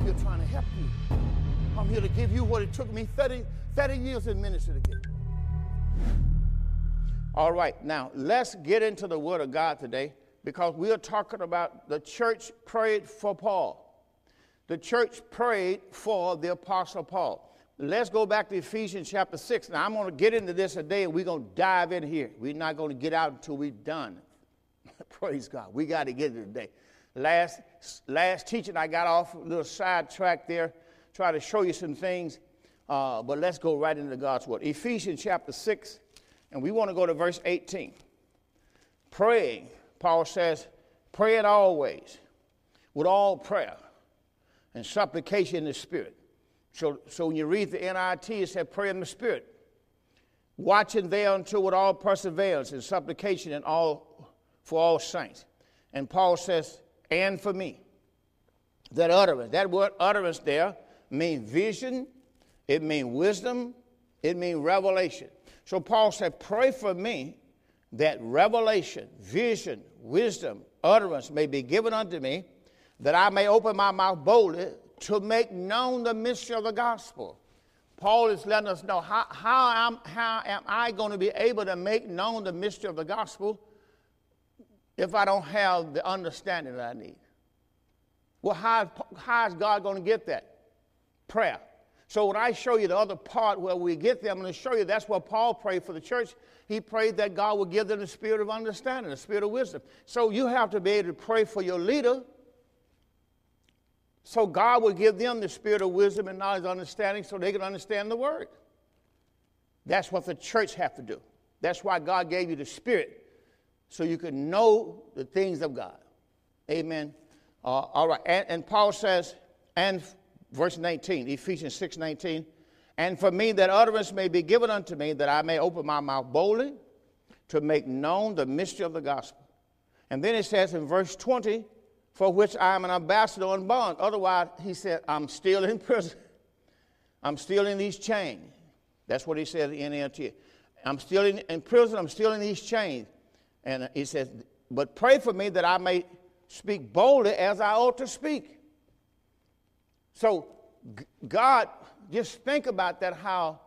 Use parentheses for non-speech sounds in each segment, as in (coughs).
I'm here trying to help you. I'm here to give you what it took me 30, 30 years in ministry to get. All right, now let's get into the Word of God today because we are talking about the church prayed for Paul. The church prayed for the Apostle Paul. Let's go back to Ephesians chapter 6. Now, I'm going to get into this today and we're going to dive in here. We're not going to get out until we're done. (laughs) Praise God. We got to get it today. Last, last teaching, I got off a little sidetrack there, try to show you some things. Uh, but let's go right into God's Word. Ephesians chapter 6, and we want to go to verse 18. Praying, Paul says, pray it always with all prayer and supplication in the Spirit so, so when you read the NLT, it said, pray in the Spirit. Watching thereunto with all perseverance and supplication and all for all saints. And Paul says, and for me. That utterance, that word utterance there means vision, it means wisdom, it means revelation. So Paul said, pray for me that revelation, vision, wisdom, utterance may be given unto me, that I may open my mouth boldly to make known the mystery of the gospel. Paul is letting us know how, how, am, how am I going to be able to make known the mystery of the gospel if I don't have the understanding that I need? Well, how, how is God going to get that? Prayer. So when I show you the other part where we get there, I'm going to show you that's what Paul prayed for the church. He prayed that God would give them the spirit of understanding, the spirit of wisdom. So you have to be able to pray for your leader so God will give them the spirit of wisdom and knowledge and understanding so they can understand the word. That's what the church have to do. That's why God gave you the spirit so you can know the things of God. Amen. Uh, all right. And, and, Paul says, and verse 19, Ephesians 6 19, and for me that utterance may be given unto me, that I may open my mouth boldly to make known the mystery of the gospel. And then it says in verse 20, for which I am an ambassador in bond. Otherwise, he said, I'm still in prison. I'm still in these chains. That's what he said in NLT. I'm still in, in prison. I'm still in these chains. And he says, But pray for me that I may speak boldly as I ought to speak. So, God, just think about that how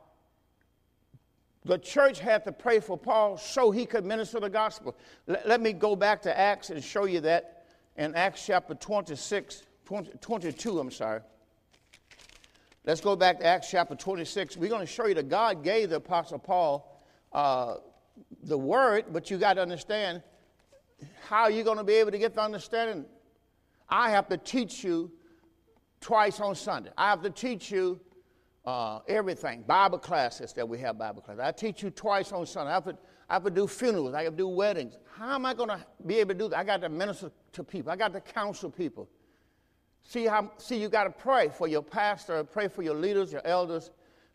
the church had to pray for Paul so he could minister the gospel. Let me go back to Acts and show you that in Acts chapter 26, 20, 22, I'm sorry. Let's go back to Acts chapter 26. We're going to show you that God gave the Apostle Paul uh, the word, but you got to understand how are you're going to be able to get the understanding. I have to teach you twice on Sunday. I have to teach you uh, everything, Bible classes that we have Bible classes. I teach you twice on Sunday. I have to, I have to do funerals. I have to do weddings. How am I going to be able to do that? I got to minister to people. I got to counsel people. See how see you got to pray for your pastor, pray for your leaders, your elders,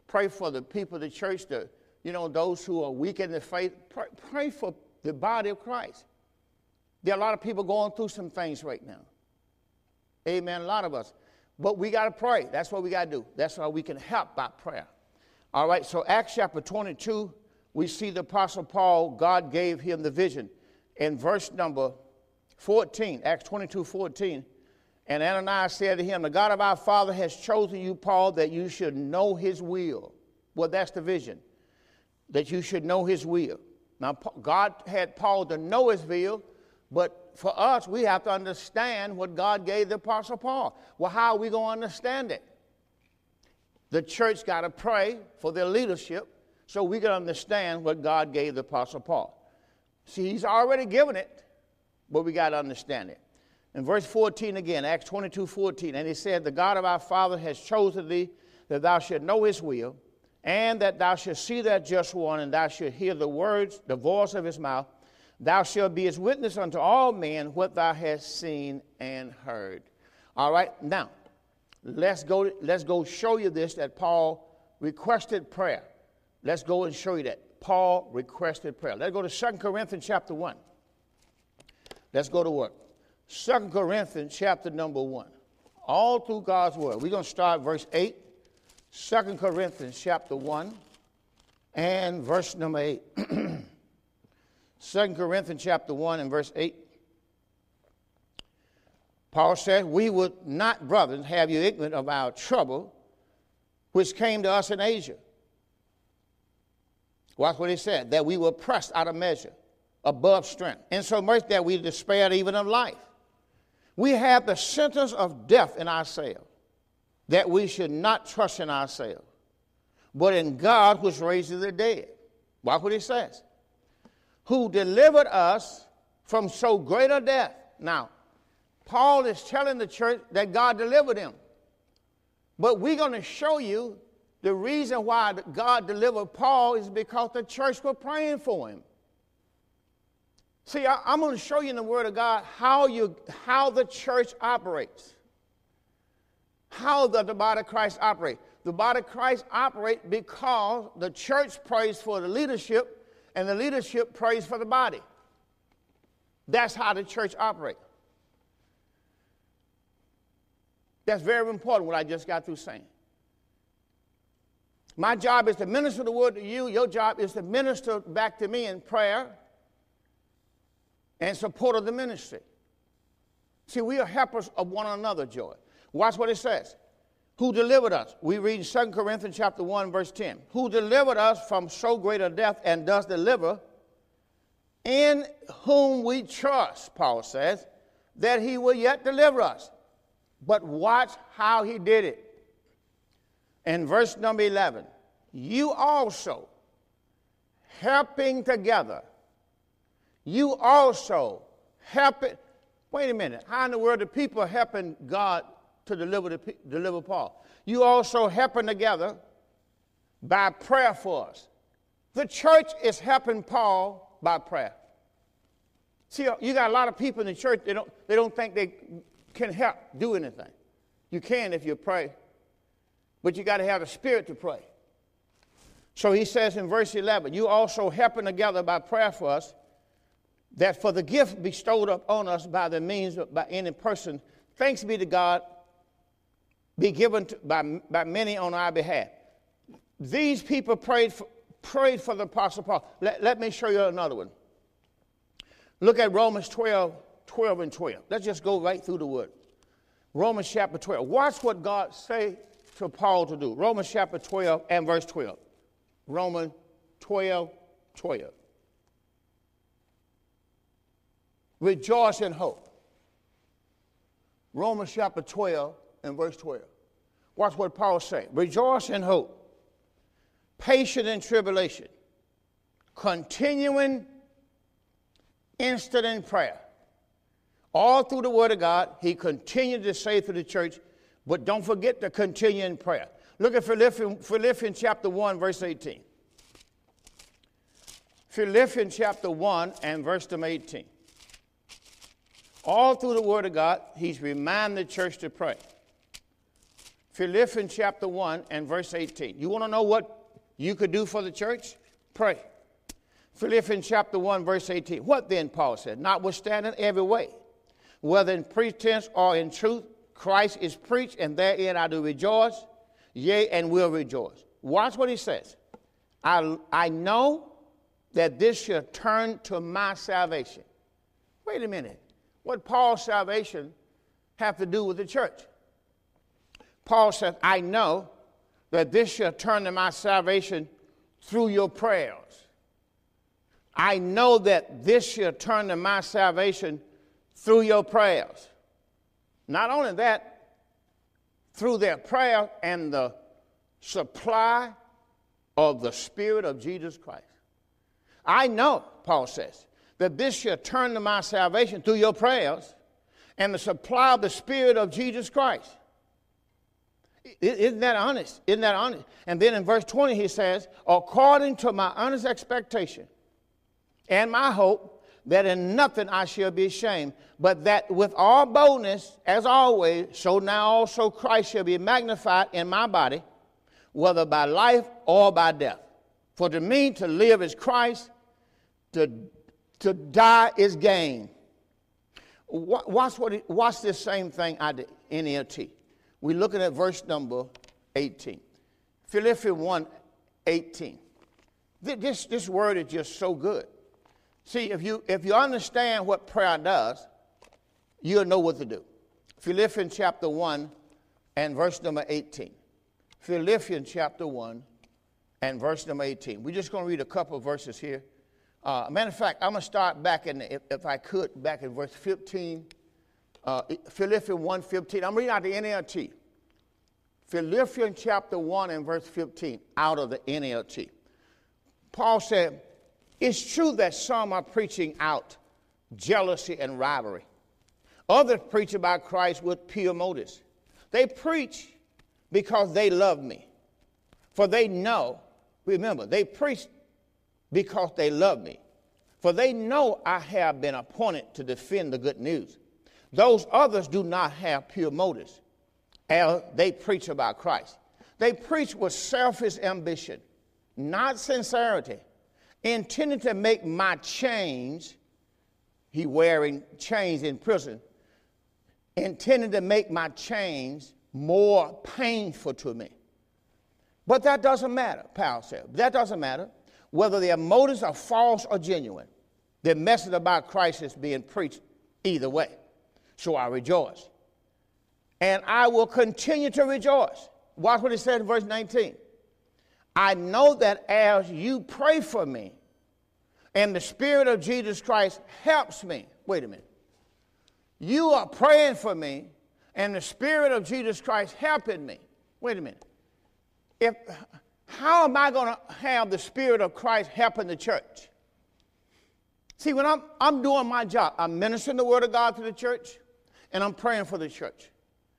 pray for the people of the church, the, you know, those who are weak in the faith. Pray, pray for the body of Christ. There are a lot of people going through some things right now. Amen. A lot of us. But we got to pray. That's what we got to do. That's how we can help by prayer. All right, so Acts chapter 22, we see the Apostle Paul, God gave him the vision. In verse number 14, Acts 22 14. And Ananias said to him, The God of our father has chosen you, Paul, that you should know his will. Well, that's the vision, that you should know his will. Now, God had Paul to know his will, but for us, we have to understand what God gave the Apostle Paul. Well, how are we going to understand it? The church got to pray for their leadership so we can understand what God gave the Apostle Paul. See, he's already given it but we got to understand it. In verse 14 again, Acts 22 14, and he said, The God of our father has chosen thee that thou should know his will, and that thou shalt see that just one, and thou shalt hear the words, the voice of his mouth. Thou shalt be his witness unto all men what thou hast seen and heard. All right, now let's go, let's go show you this that Paul requested prayer. Let's go and show you that. Paul requested prayer. Let's go to 2 Corinthians chapter 1. Let's go to work. Second Corinthians chapter number 1. All through God's word. We're going to start verse 8. 2 Corinthians chapter 1 and verse number 8. (clears throat) 2 Corinthians chapter 1 and verse 8. Paul said, We would not, brothers, have you ignorant of our trouble which came to us in Asia. Watch what he said, that we were pressed out of measure, above strength, and so much that we despaired even of life. We have the sentence of death in ourselves, that we should not trust in ourselves, but in God which raises the dead. Watch what he says. Who delivered us from so great a death. Now, Paul is telling the church that God delivered him. But we're going to show you the reason why God delivered Paul is because the church were praying for him. See, I, am going to show you in the Word of God how, you, how the church operates, how does the body of Christ operate? The body of Christ operates because the church prays for the leadership and the leadership prays for the body. That's how the church operates. That's very important, what I just got through saying. My job is to minister the word to you. Your job is to minister back to me in prayer and support of the ministry. See, we are helpers of one another, Joy. Watch what it says. Who delivered us? We read 2 Corinthians chapter 1, verse 10. Who delivered us from so great a death and does deliver, in whom we trust, Paul says, that he will yet deliver us. But watch how he did it. In verse number 11, you also helping together, you also helping. Wait a minute, how in the world are people helping God to deliver, the, deliver Paul? You also helping together by prayer for us. The church is helping Paul by prayer. See, uh, you got a lot of people in the church, they don't, they don't think they can help do anything. You can if you pray, but you got to have the spirit to pray. So he says in verse 11, You also helping together by prayer for us, that for the gift bestowed upon us by the means of, by any person, thanks be to God, be given to, by, by many on our behalf. These people prayed for, prayed for the Apostle Paul. Let, let me show you another one. Look at Romans 12, 12 and 12. Let's just go right through the word. Romans chapter 12. Watch what God say to Paul to do. Romans chapter 12 and verse 12. Romans 12, 12. Rejoice in hope. Romans chapter 12 and verse 12. Watch what Paul say. Rejoice in hope. Patient in tribulation. Continuing instant in prayer. All through the Word of God, he continued to say to the church, but don't forget to continue in prayer. Look at Philippians, Philippians chapter 1, verse 18. Philippians chapter 1 and verse 18. All through the Word of God, he's reminding the church to pray. Philippians chapter 1 and verse 18. You want to know what you could do for the church? Pray. Philippians chapter 1, verse 18. What then, Paul said? Notwithstanding every way, whether in pretense or in truth, Christ is preached, and therein I do rejoice, yea, and will rejoice. Watch what he says. I, I know that this shall turn to my salvation. Wait a minute. What Paul's salvation have to do with the church? Paul said, I know that this shall turn to my salvation through your prayers. I know that this shall turn to my salvation through your prayers. Not only that, through their prayer and the supply of the Spirit of Jesus Christ. I know, Paul says, that this shall turn to my salvation through your prayers and the supply of the Spirit of Jesus Christ. Isn't that honest? Isn't that honest? And then in verse 20, he says, according to my honest expectation and my hope that in nothing I shall be ashamed, but that with all boldness, as always, so now also Christ shall be magnified in my body, whether by life or by death. For to me to live is Christ, to, to die is gain. Watch, what, watch this same thing I did, NLT. We're looking at verse number 18. Philippians 1 18. This, this word is just so good. See, if you, if you understand what prayer does, you'll know what to do. Philippians chapter 1 and verse number 18. Philippians chapter 1 and verse number 18. We're just going to read a couple of verses here. Uh, matter of fact, I'm going to start back in, if, if, I could, back in verse 15. Uh, Philippians 1 15. I'm reading out the NLT. Philippians chapter 1 and verse 15 out of the NLT. Paul said, It's true that some are preaching out jealousy and rivalry. Others preach about Christ with pure motives. They preach because they love me. For they know, remember, they preach because they love me. For they know I have been appointed to defend the good news. Those others do not have pure motives, and they preach about Christ. They preach with selfish ambition, not sincerity, intending to make my chains, he wearing chains in prison, intending to make my chains more painful to me. But that doesn't matter, Paul said. That doesn't matter whether their motives are false or genuine. The message about Christ is being preached either way. So I rejoice. And I will continue to rejoice. Watch what he said in verse 19. I know that as you pray for me, and the Spirit of Jesus Christ helps me. Wait a minute. You are praying for me, and the Spirit of Jesus Christ helping me. Wait a minute. If, how am I going to have the Spirit of Christ helping the church? See, when I'm, I'm doing my job, I'm ministering the Word of God to the church, and I'm praying for the church.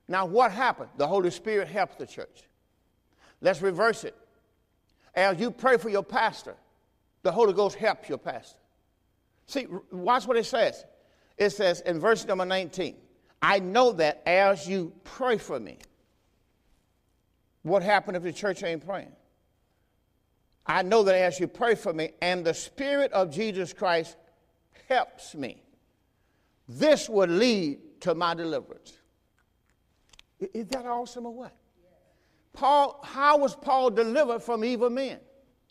Now, what happened? The Holy Spirit helps the church. Let's reverse it. As you pray for your pastor, the Holy Ghost helps your pastor. See, watch what it says. It says in verse number 19, I know that as you pray for me, what happened if the church ain't praying? I know that as you pray for me, and the Spirit of Jesus Christ helps me, this would lead to my deliverance. Is that awesome or what? Paul, how was Paul delivered from evil men?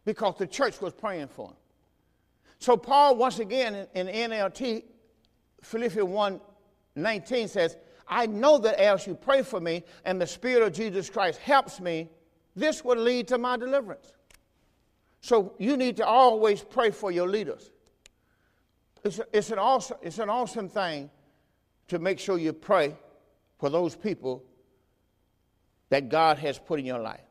Because the church was praying for him. So Paul, once again in, in NLT, Philippians 1 19 says, I know that as you pray for me and the Spirit of Jesus Christ helps me, this will lead to my deliverance. So you need to always pray for your leaders. It's, a, it's, an awesome, it's an awesome thing to make sure you pray for those people that God has put in your life.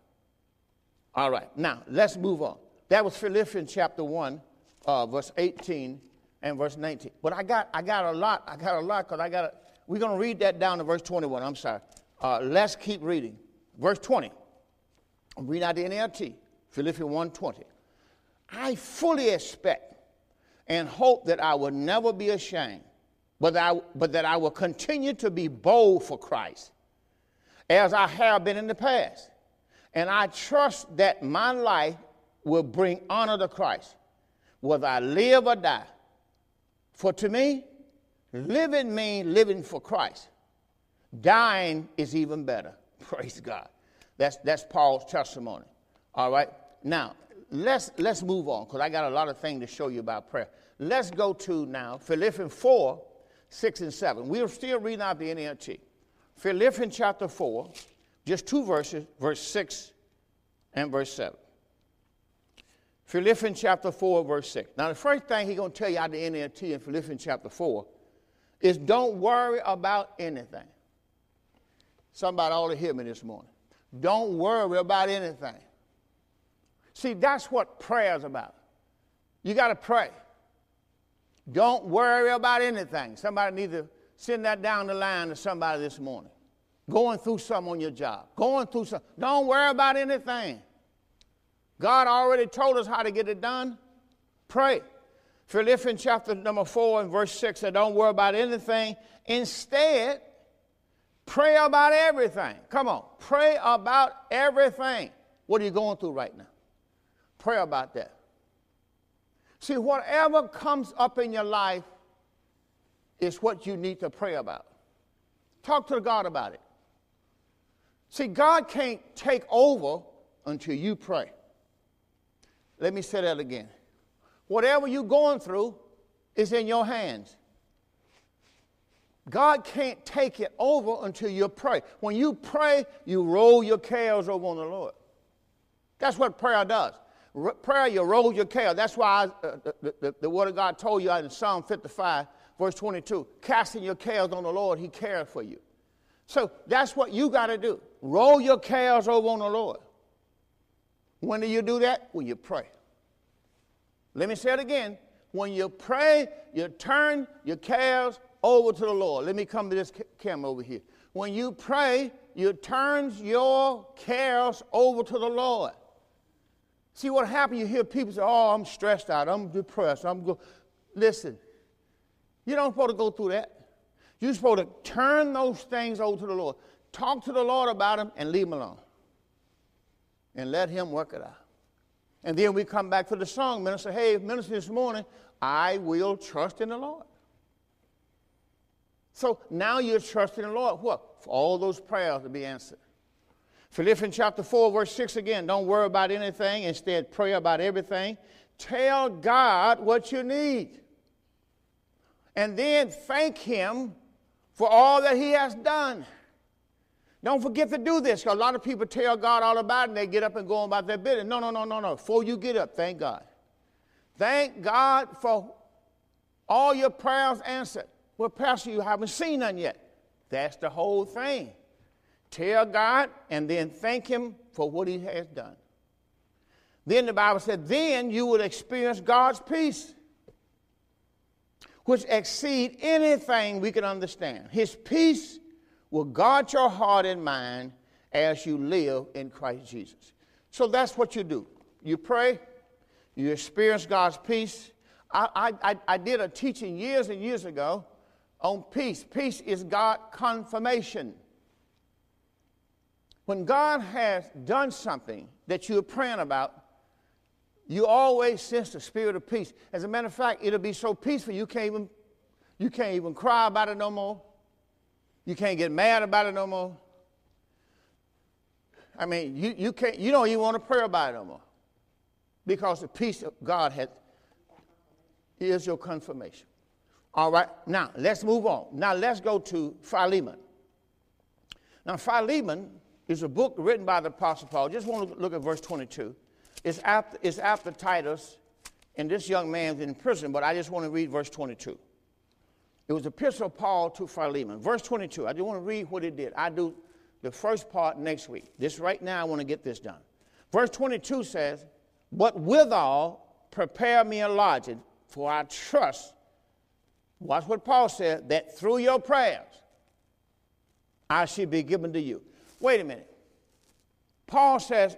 All right, now let's move on. That was Philippians chapter 1, uh, verse 18 and verse 19. But I got, I got a lot. I got a lot because I got. A, we're going to read that down to verse 21. I'm sorry. Uh, let's keep reading. Verse 20. I'm reading out the NLT, Philippians 1:20. I fully expect and hope that I will never be ashamed, but that I, but that I will continue to be bold for Christ, as I have been in the past. And I trust that my life will bring honor to Christ, whether I live or die. For to me, living means living for Christ. Dying is even better. (laughs) Praise God. That's, that's Paul's testimony. All right. Now, let's, let's move on because I got a lot of things to show you about prayer. Let's go to now Philippians 4, 6 and 7. We're still reading out the NLT. Philippians chapter 4, just two verses, verse 6 and verse 7. Philippians chapter 4, verse 6. Now, the first thing he's going to tell you out of the NLT in Philippians chapter 4 is don't worry about anything. Somebody ought to hear me this morning. Don't worry about anything. See, that's what prayer is about. You got to pray. Don't worry about anything. Somebody needs to send that down the line to somebody this morning. Going through something on your job. Going through something. Don't worry about anything. God already told us how to get it done. Pray. Philippians chapter number 4 and verse 6 said, Don't worry about anything. Instead, pray about everything. Come on. Pray about everything. What are you going through right now? Pray about that. See, whatever comes up in your life is what you need to pray about. Talk to God about it. See, God can't take over until you pray. Let me say that again. Whatever you're going through is in your hands. God can't take it over until you pray. When you pray, you roll your cares over on the Lord. That's what prayer does. Prayer, you roll your cares. That's why I, uh, the, the, the, Word of God told you in Psalm 55, verse 22, casting your cares on the Lord, He cares for you. So that's what you got to do. Roll your cares over on the Lord. When do you do that? When you pray. Let me say it again. When you pray, you turn your cares over to the Lord. Let me come to this camera over here. When you pray, you turn your cares over to the Lord. See what happens? You hear people say, "Oh, I'm stressed out. I'm depressed. I'm go." Listen, you don't supposed to go through that. You're supposed to turn those things over to the Lord. Talk to the Lord about them and leave them alone, and let Him work it out. And then we come back to the song, minister. Hey, minister, this morning, I will trust in the Lord. So now you're trusting the Lord. What? For all those prayers to be answered. Philippians chapter 4, verse 6 again. Don't worry about anything. Instead, pray about everything. Tell God what you need. And then thank Him for all that He has done. Don't forget to do this. A lot of people tell God all about it and they get up and go about their business. No, no, no, no, no. Before you get up, thank God. Thank God for all your prayers answered. Well, Pastor, you haven't seen none yet. That's the whole thing. Tell God and then thank Him for what He has done. Then the Bible said, then you will experience God's peace, which exceed anything we can understand. His peace will guard your heart and mind as you live in Christ Jesus. So that's what you do. You pray, you experience God's peace. I, I, I did a teaching years and years ago on peace. Peace is God confirmation. When God has done something that you're praying about, you always sense the spirit of peace. As a matter of fact, it'll be so peaceful you can't even you can't even cry about it no more. You can't get mad about it no more. I mean, you, you can't you don't even want to pray about it no more. Because the peace of God has is your confirmation. All right, now let's move on. Now let's go to Philemon. Now, Philemon is a book written by the Apostle Paul. Just want to look at verse 22. It's after, it's after Titus, and this young man's in prison, but I just want to read verse 22. It was epistle of Paul to Philemon. Verse 22, I just want to read what it did. I do the first part next week. This right now, I want to get this done. Verse 22 says, But withal, prepare me a lodging, for I trust, watch what Paul said, that through your prayers I should be given to you. Wait a minute. Paul says,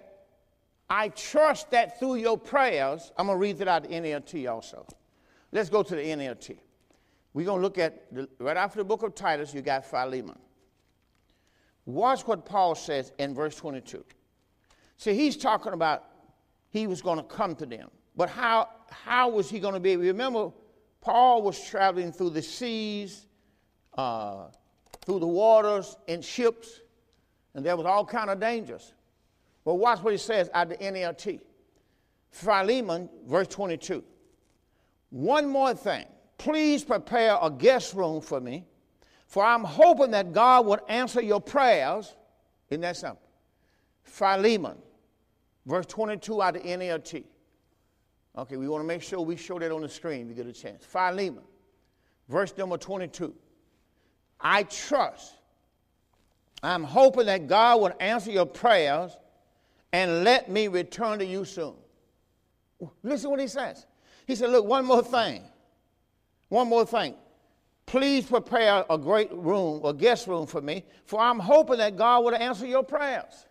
I trust that through your prayers, I'm going to read it out of the NLT also. Let's go to the NLT. We're going to look at, the, right after the book of Titus, you got Philemon. Watch what Paul says in verse 22. See, he's talking about he was going to come to them. But how, how was he going to be? Remember, Paul was traveling through the seas, uh, through the waters, in ships, and there was all kind of dangers. Well, watch what he says at the NLT. Philemon, verse 22. One more thing. Please prepare a guest room for me, for I'm hoping that God would answer your prayers. Isn't that something? Philemon, verse 22 out of NLT. Okay, we want to make sure we show that on the screen to get a chance. Philemon, verse number 22. I trust, I'm hoping that God would answer your prayers and let me return to you soon. Listen what he says. He said, Look, one more thing. One more thing. Please prepare a great room, a guest room for me, for I'm hoping that God would answer your prayers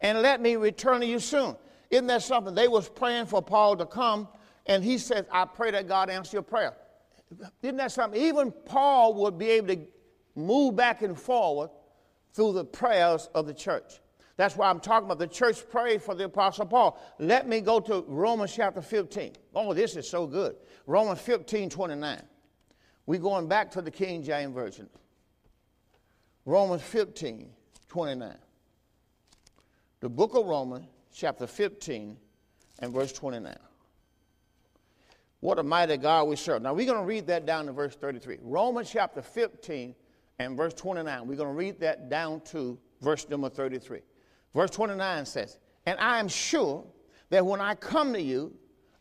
and let me return to you soon. Isn't that something? They was praying for Paul to come, and he says, I pray that God answer your prayer. Isn't that something? Even Paul would be able to move back and forward through the prayers of the church. That's why I'm talking about the church prayed for the Apostle Paul. Let me go to Romans chapter 15. Oh, this is so good. Romans 15, 29. We're going back to the King James Version. Romans 15, 29. The book of Romans, chapter 15, and verse 29. What a mighty God we serve. Now we're going to read that down to verse 33. Romans chapter 15 and verse 29. We're going to read that down to verse number 33. Verse 29 says, And I am sure that when I come to you,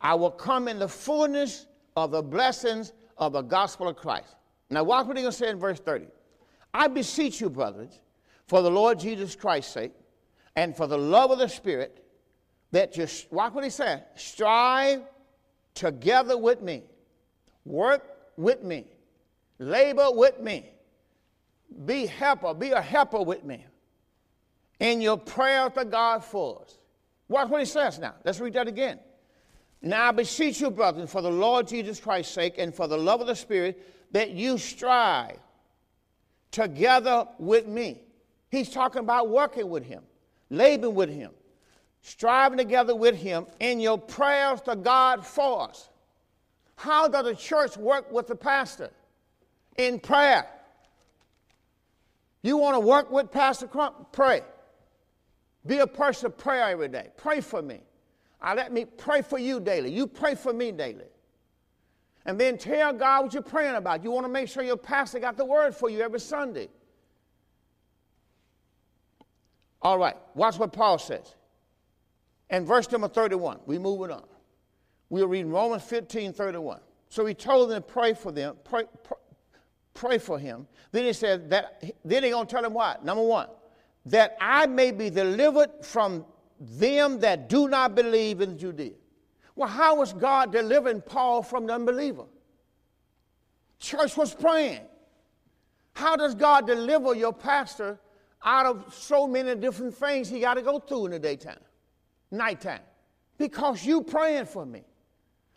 I will come in the fullness of the blessings of the gospel of Christ. Now, watch what he's going to say in verse 30. I beseech you, brothers, for the Lord Jesus Christ's sake, and for the love of the Spirit, that you, watch what he said, strive together with me, work with me, labor with me, be helper, be a helper with me in your prayer to God for us. Watch what he says now. Let's read that again. Now I beseech you, brethren, for the Lord Jesus Christ's sake and for the love of the Spirit, that you strive together with me. He's talking about working with him, laboring with him, striving together with him in your prayers to God for us. How does the church work with the pastor? In prayer. You want to work with Pastor Crump? Pray. Be a person of prayer every day. Pray for me. I let me pray for you daily. You pray for me daily. And then tell God what you're praying about. You want to make sure your pastor got the word for you every Sunday. All right, watch what Paul says. And verse number 31, we moving on. We'll read Romans 15, 31. So he told them to pray for them, pray, pray, pray for him. Then he said that, then he to tell him what? Number one, that I may be delivered from them that do not believe in Judea. Well, how was God delivering Paul from the unbeliever? Church was praying. How does God deliver your pastor out of so many different things he got to go through in the daytime, nighttime? Because you praying for me.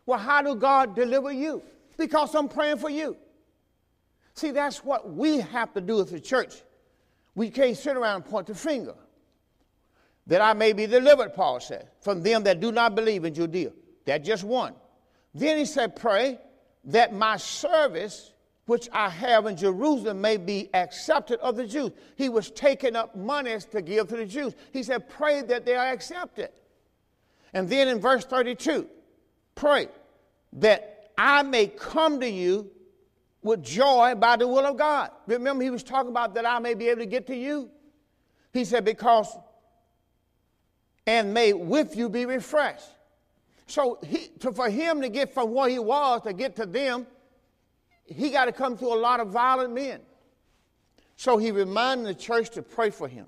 Well, how do God deliver you? Because I'm praying for you. See, that's what we have to do as a church. We can't sit around and point the finger. That I may be delivered, Paul said, from them that do not believe in Judea. That just one. Then he said, Pray that my service, which I have in Jerusalem, may be accepted of the Jews. He was taking up monies to give to the Jews. He said, Pray that they are accepted. And then in verse 32, pray that I may come to you with joy by the will of God. Remember, he was talking about that I may be able to get to you. He said, Because, and may with you be refreshed. So, he, to, for him to get from where he was to get to them, he got to come through a lot of violent men. So he reminded the church to pray for him.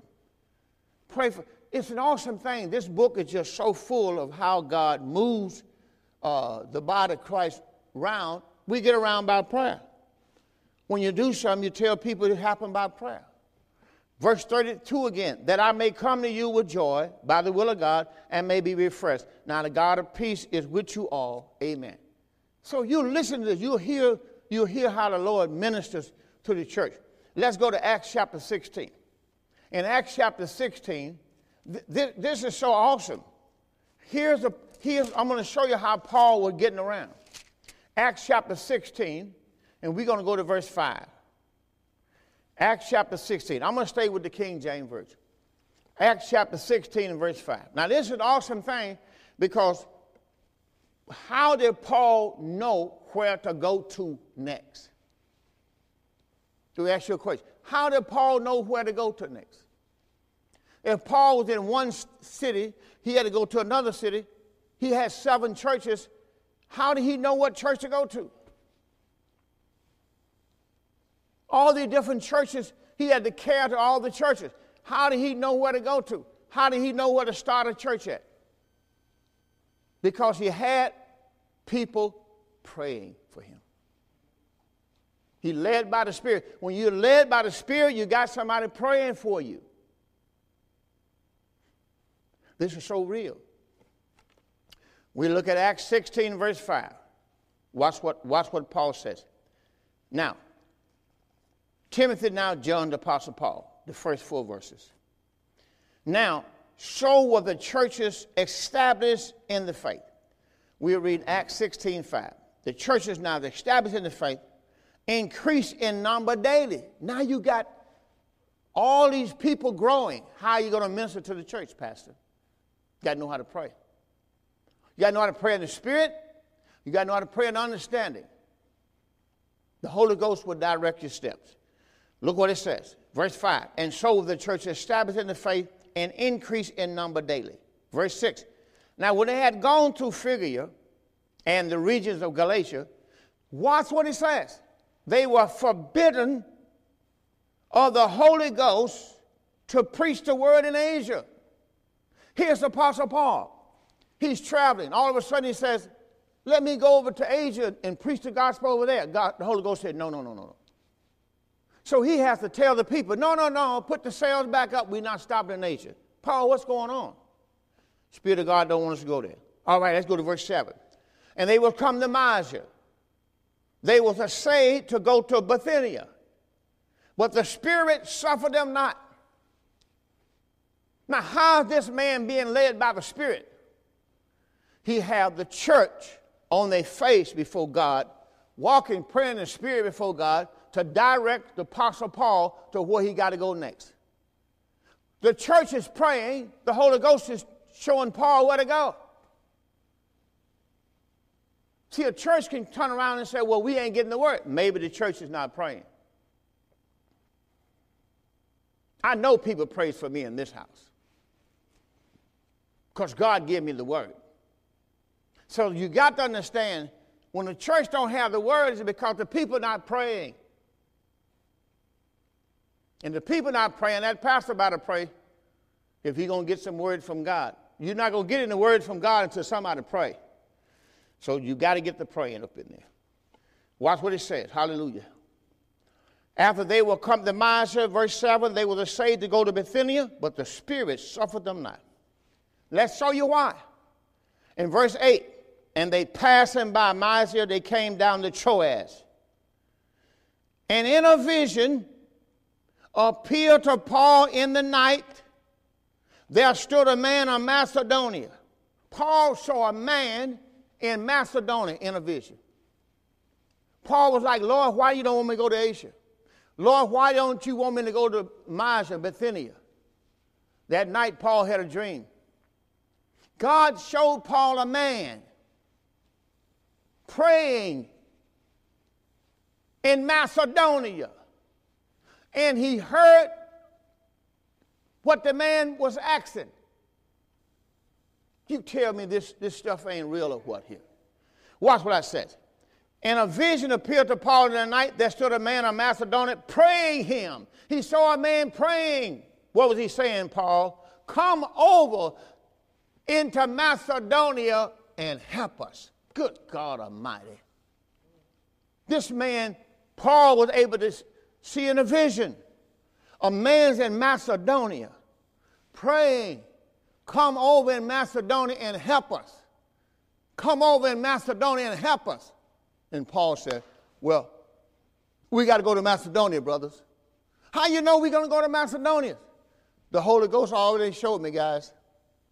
Pray for. It's an awesome thing. This book is just so full of how God moves uh, the body of Christ round. We get around by prayer. When you do something, you tell people it happened by prayer. Verse 32 again, that I may come to you with joy by the will of God and may be refreshed. Now the God of peace is with you all. Amen. So you listen to this, you'll hear, you'll hear how the Lord ministers to the church. Let's go to Acts chapter 16. In Acts chapter 16, th- th- this is so awesome. Here's a, here's, I'm going to show you how Paul was getting around. Acts chapter 16, and we're going to go to verse 5. Acts chapter 16. I'm going to stay with the King James Version. Acts chapter 16 and verse 5. Now, this is an awesome thing because how did Paul know where to go to next? To ask you a question. How did Paul know where to go to next? If Paul was in one city, he had to go to another city. He had seven churches. How did he know what church to go to? All the different churches, he had to care to all the churches. How did he know where to go to? How did he know where to start a church at? Because he had people praying for him. He led by the Spirit. When you're led by the Spirit, you got somebody praying for you. This is so real. We look at Acts 16, verse 5. Watch what, watch what Paul says. Now, Timothy now joined the Apostle Paul, the first four verses. Now, so were the churches established in the faith. We'll read Acts 16 5. The churches now established in the faith increase in number daily. Now you got all these people growing. How are you going to minister to the church, Pastor? You got to know how to pray. You got to know how to pray in the Spirit. You got to know how to pray in understanding. The Holy Ghost will direct your steps. Look what it says. Verse 5. And so the church established in the faith and increased in number daily. Verse 6. Now, when they had gone through Phrygia and the regions of Galatia, watch what it says. They were forbidden of the Holy Ghost to preach the word in Asia. Here's Apostle Paul. He's traveling. All of a sudden he says, Let me go over to Asia and preach the gospel over there. God, the Holy Ghost said, No, no, no, no, no. So he has to tell the people, No, no, no, put the sails back up. We're not stopping in Asia. Paul, what's going on? Spirit of God don't want us to go there. All right, let's go to verse 7. And they will come to Mysia. They will say to go to Bithynia. But the Spirit suffered them not. Now, how is this man being led by the Spirit? He have the church on their face before God, walking, praying in the Spirit before God to direct the Apostle Paul to where he got to go next. The church is praying, the Holy Ghost is showing Paul where to go. See, a church can turn around and say, well, we ain't getting the word. Maybe the church is not praying. I know people prays for me in this house because God gave me the word. So you got to understand when the church don't have the word, it's because the people not praying. And the people not praying, that pastor about to pray if he going to get some word from God. You're not going to get any word from God until somebody pray. So you got to get the praying up in there. Watch what it says. Hallelujah. After they will come to Mysia, verse 7, they were saved to go to Bithynia, but the Spirit suffered them not. Let's show you why. In verse 8, and they passing by Mysia, they came down to Troas. And in a vision appeared to Paul in the night, there stood a man of Macedonia. Paul saw a man in Macedonia in a vision. Paul was like, Lord, why you don't want me to go to Asia? Lord, why don't you want me to go to Mysia, Bithynia? That night, Paul had a dream. God showed Paul a man praying in Macedonia. And he heard what the man was asking. You tell me this, this stuff ain't real or what here? Watch what I said. And a vision appeared to Paul in the night. There stood a man of Macedonia praying him. He saw a man praying. What was he saying, Paul? Come over into Macedonia and help us. Good God Almighty. This man, Paul was able to see in a vision. A man's in Macedonia praying, Come over in Macedonia and help us. Come over in Macedonia and help us. And Paul said, Well, we got to go to Macedonia, brothers. How you know we're going to go to Macedonia? The Holy Ghost already showed me, guys.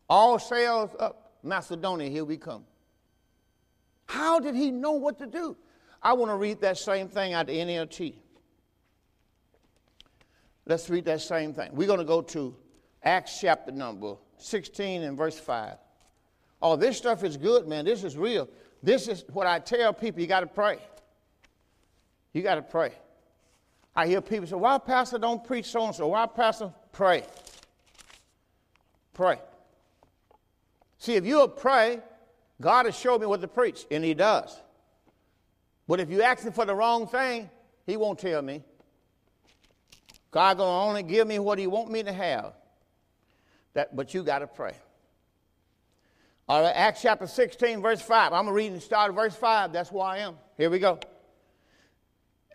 All sails up, Macedonia, here we come. How did he know what to do? I want to read that same thing out the NLT. Let's read that same thing. We're going to go to Acts chapter number 16 and verse 5. Oh, this stuff is good, man. This is real. This is what I tell people you got to pray. You got to pray. I hear people say, why pastor don't preach so and so? Why pastor pray? Pray. See, if you'll pray, God has showed me what to preach, and He does. But if you ask Him for the wrong thing, He won't tell me. God gonna only give me what He want me to have. That, but you got to pray. All right, Acts chapter 16, verse 5. I'm going reading the start of verse 5. That's where I am. Here we go.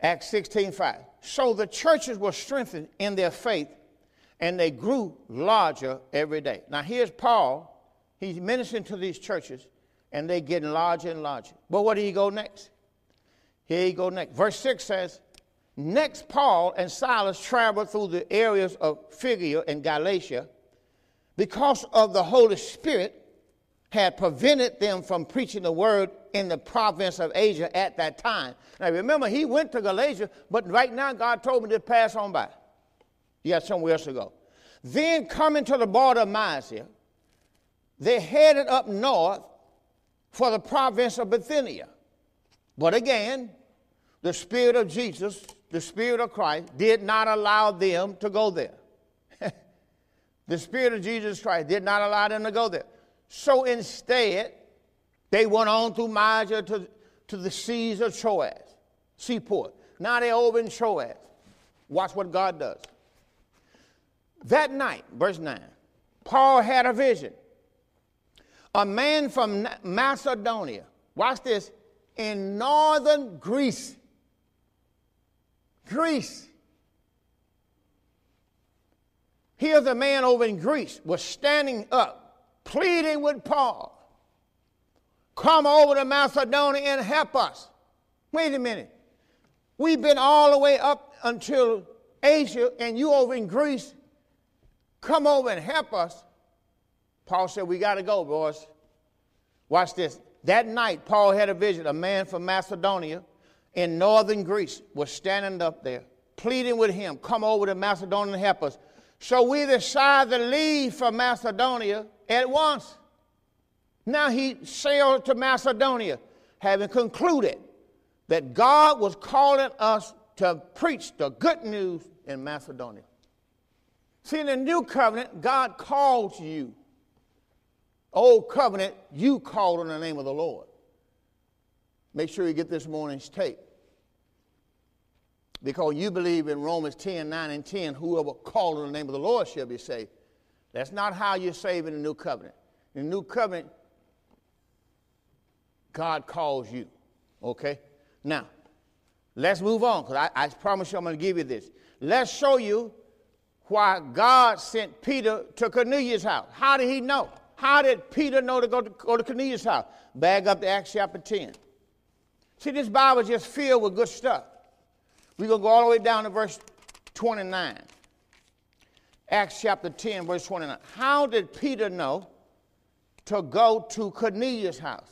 Acts 16, 5. So the churches were strengthened in their faith and they grew larger every day. Now here's Paul He's ministering to these churches, and they're getting larger and larger. But where do he go next? Here he go next. Verse 6 says, Next, Paul and Silas traveled through the areas of Phrygia and Galatia because of the Holy Spirit had prevented them from preaching the word in the province of Asia at that time. Now remember, he went to Galatia, but right now God told him to pass on by. He got somewhere else to go. Then coming to the border of Mysia, they headed up north for the province of Bithynia. But again, the Spirit of Jesus, the Spirit of Christ, did not allow them to go there. (laughs) the Spirit of Jesus Christ did not allow them to go there. So instead, they went on through Mysia to, to the seas of Troas, seaport. Now they're over in Troas. Watch what God does. That night, verse 9, Paul had a vision. A man from Macedonia, watch this, in northern Greece. Greece. Here's a man over in Greece was standing up, pleading with Paul. Come over to Macedonia and help us. Wait a minute. We've been all the way up until Asia, and you over in Greece. Come over and help us. Paul said, We got to go, boys. Watch this. That night, Paul had a vision. A man from Macedonia in northern Greece was standing up there, pleading with him, Come over to Macedonia and help us. So we decided to leave for Macedonia at once. Now he sailed to Macedonia, having concluded that God was calling us to preach the good news in Macedonia. See, in the new covenant, God calls you Old covenant, you called on the name of the Lord. Make sure you get this morning's tape. Because you believe in Romans 10, 9, and 10, whoever called on the name of the Lord shall be saved. That's not how you're saved in the new covenant. In the new covenant, God calls you. Okay? Now, let's move on, because I, I promise you I'm going to give you this. Let's show you why God sent Peter to Cornelius' house. How did he know? How did Peter know to go to, go to Cornelius' house? Bag up to Acts chapter 10. See, this Bible is just filled with good stuff. We're going to go all the way down to verse 29. Acts chapter 10, verse 29. How did Peter know to go to Cornelius' house?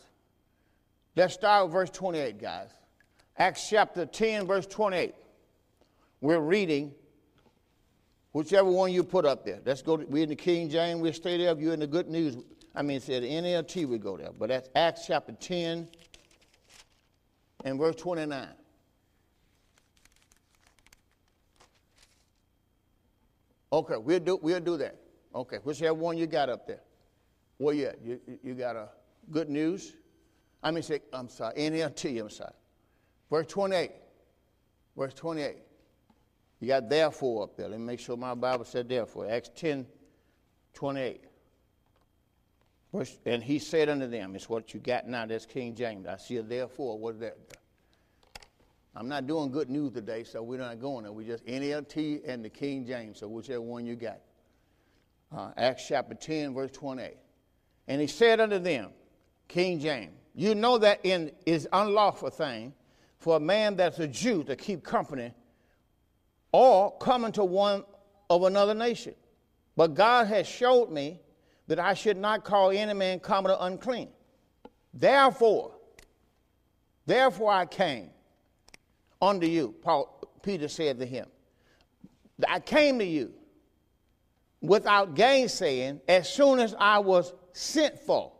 Let's start with verse 28, guys. Acts chapter 10, verse 28. We're reading Whichever one you put up there. Let's go. To, we're in the King James. We'll stay there. If you're in the Good News, I mean, it's the NLT. We go there. But that's Acts chapter 10 and verse 29. Okay, we'll do, we'll do that. Okay, whichever one you got up there. Well, yeah, you, you got a good news. I mean, say, I'm sorry, NLT, I'm sorry. Verse 28. Verse 28. You got therefore up there. Let me make sure my Bible said therefore. Acts 10 28. And he said unto them, It's what you got now. That's King James. I see therefore. What is that? I'm not doing good news today, so we're not going there. We just NLT and the King James, so whichever one you got. Uh, Acts chapter 10, verse 28. And he said unto them, King James, you know that it is unlawful thing for a man that's a Jew to keep company or coming to one of another nation. But God has showed me that I should not call any man common or unclean. Therefore, therefore I came unto you, Paul, Peter said to him. I came to you without gainsaying as soon as I was sent for.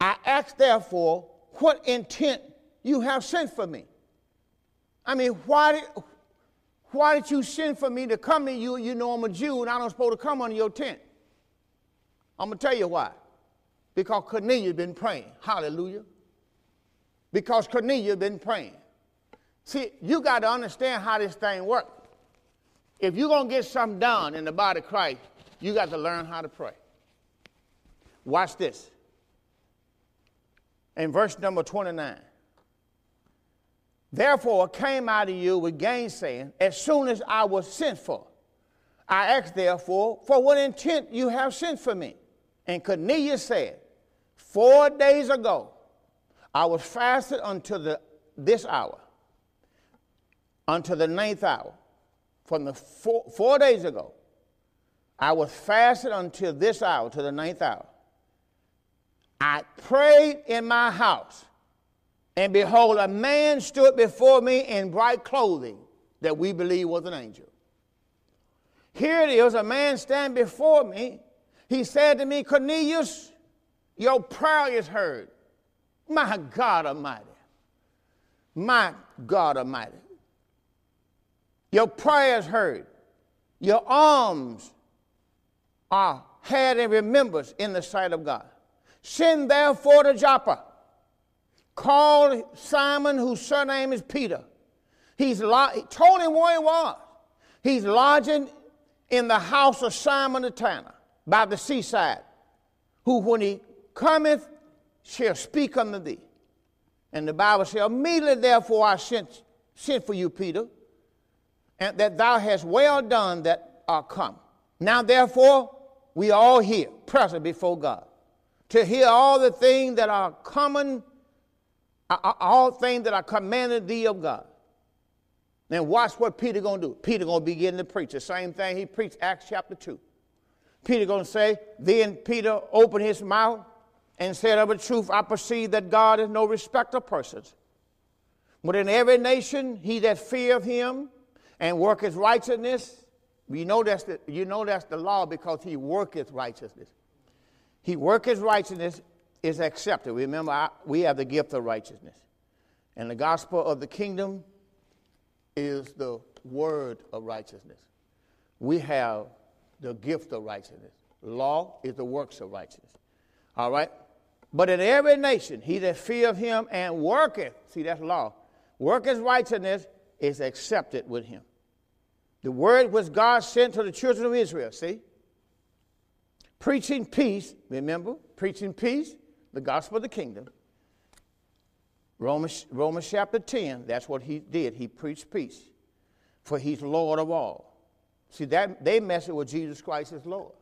I ask therefore what intent you have sent for me. I mean, why did, why did you send for me to come to you? You know I'm a Jew and I don't supposed to come under your tent. I'm going to tell you why. Because Cornelius been praying. Hallelujah. Because Cornelius been praying. See, you got to understand how this thing works. If you're going to get something done in the body of Christ, you got to learn how to pray. Watch this. In verse number 29. Therefore came I to you with gainsaying as soon as I was sent for. I asked therefore, for what intent you have sent for me? And Cornelius said, Four days ago I was fasted until the, this hour, until the ninth hour. From the four, four days ago, I was fasted until this hour, to the ninth hour. I prayed in my house and behold, a man stood before me in bright clothing that we believe was an angel. Here it is, a man stand before me. He said to me, Cornelius, your prayer is heard. My God Almighty. My God Almighty. Your prayer is heard. Your alms are had in remembrance in the sight of God. Send therefore to Joppa. Call Simon, whose surname is Peter. He's lo- told him where he was. He's lodging in the house of Simon the tanner by the seaside, who when he cometh shall speak unto thee. And the Bible says, Immediately therefore I sent, sent for you, Peter, and that thou hast well done that are come. Now therefore we are all here, present before God, to hear all the things that are common, all things that are commanded thee of God. Now watch what Peter gonna do. Peter gonna begin to preach the same thing he preached Acts chapter 2. Peter gonna say, then Peter opened his mouth and said, Of a truth, I perceive that God is no respecter of persons. But in every nation, he that feareth him and worketh righteousness, you know that's the, you know that's the law because he worketh righteousness. He worketh righteousness is accepted. Remember, I, we have the gift of righteousness. And the gospel of the kingdom is the word of righteousness. We have the gift of righteousness. Law is the works of righteousness. All right? But in every nation, he that feareth him and worketh, see that's law, worketh righteousness is accepted with him. The word was God sent to the children of Israel, see? Preaching peace, remember? Preaching peace, the gospel of the kingdom. Romans, Romans chapter 10, that's what he did. He preached peace, for he's Lord of all. See, that they mess it with Jesus Christ as Lord.